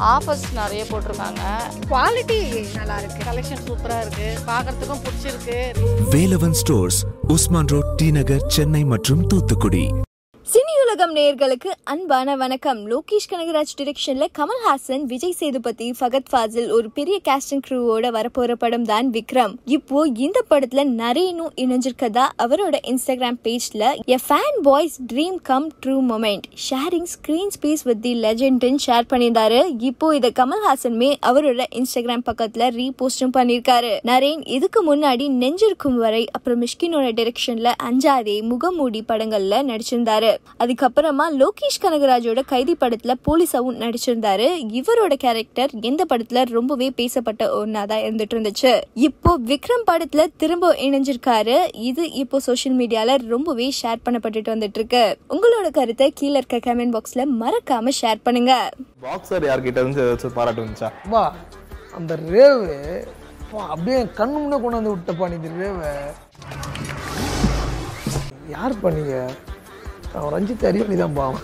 Offers நிறைய போட்டிருக்காங்க. Quality நல்லா இருக்கு கலெக்ஷன் சூப்பராக இருக்குது பார்க்குறதுக்கும் பிடிச்சிருக்கு. Velavan stores Usman road T Nagar Chennai மற்றும் தூத்துக்குடி. உலகம் நேயர்களுக்கு அன்பான வணக்கம். லோகேஷ் கனகராஜ் டிரெக்ஷன்ல கமல்ஹாசன் விஜய் சேதுபதி ஃபகத் ஃபாசில் ஒரு பெரிய கேஸ்டிங் க்ரூவோட வரப்போற படம் தான் விக்ரம். இப்போ இந்த படத்துல நரேனும் இணைஞ்சிருக்கதா அவரோட இன்ஸ்டாகிராம் பேஜ்ல a fan boy's dream come true moment sharing screen space with the லெஜெண்ட்னு share பண்ணியிருந்தாரு. இப்போ இதை கமல்ஹாசனுமே அவரோட இன்ஸ்டாகிராம் பக்கத்துல ரீபோஸ்டும் பண்ணியிருக்காரு. நரேன் இதுக்கு முன்னாடி நெஞ்சிருக்கும் வரை அப்புறம் மிஷ்கினோட டிரெக்ஷன்ல அஞ்சாதே முகமூடி படங்கள்ல நடிச்சிருந்தாரு. அதுக்கப்புறமா லோகேஷ் கனகராஜோட கைதி படத்துல போலீஸாவும் நடிச்சிருந்தாரு. இவரோட கேரக்டர் எந்த படத்துல ரொம்பவே பேசப்பட்ட ஒன்னாதான் இருந்துட்டு இருந்துச்சு இப்போ விக்ரம் படத்துல திரும்ப இணைஞ்சிருக்காரு. இது இப்போ சோஷியல் மீடியால ரொம்பவே ஷேர் பண்ணப்பட்டுட்டு வந்துட்டு இருக்கு உங்களோட கருத்தை கீழே இருக்க கமெண்ட் பாக்ஸ்ல மறக்காம ஷேர் பண்ணுங்க. பாக்ஸர் யார்கிட்ட இருந்து பாராட்டு வந்துச்சா? வா அந்த ரேவு அப்படியே கண்ணு முன்னே கொண்டாந்து விட்டப்பா நீ ரேவை. யார் பண்ணீங்க அவன் ரஞ்சித் அறிவணி தான் பாவம்.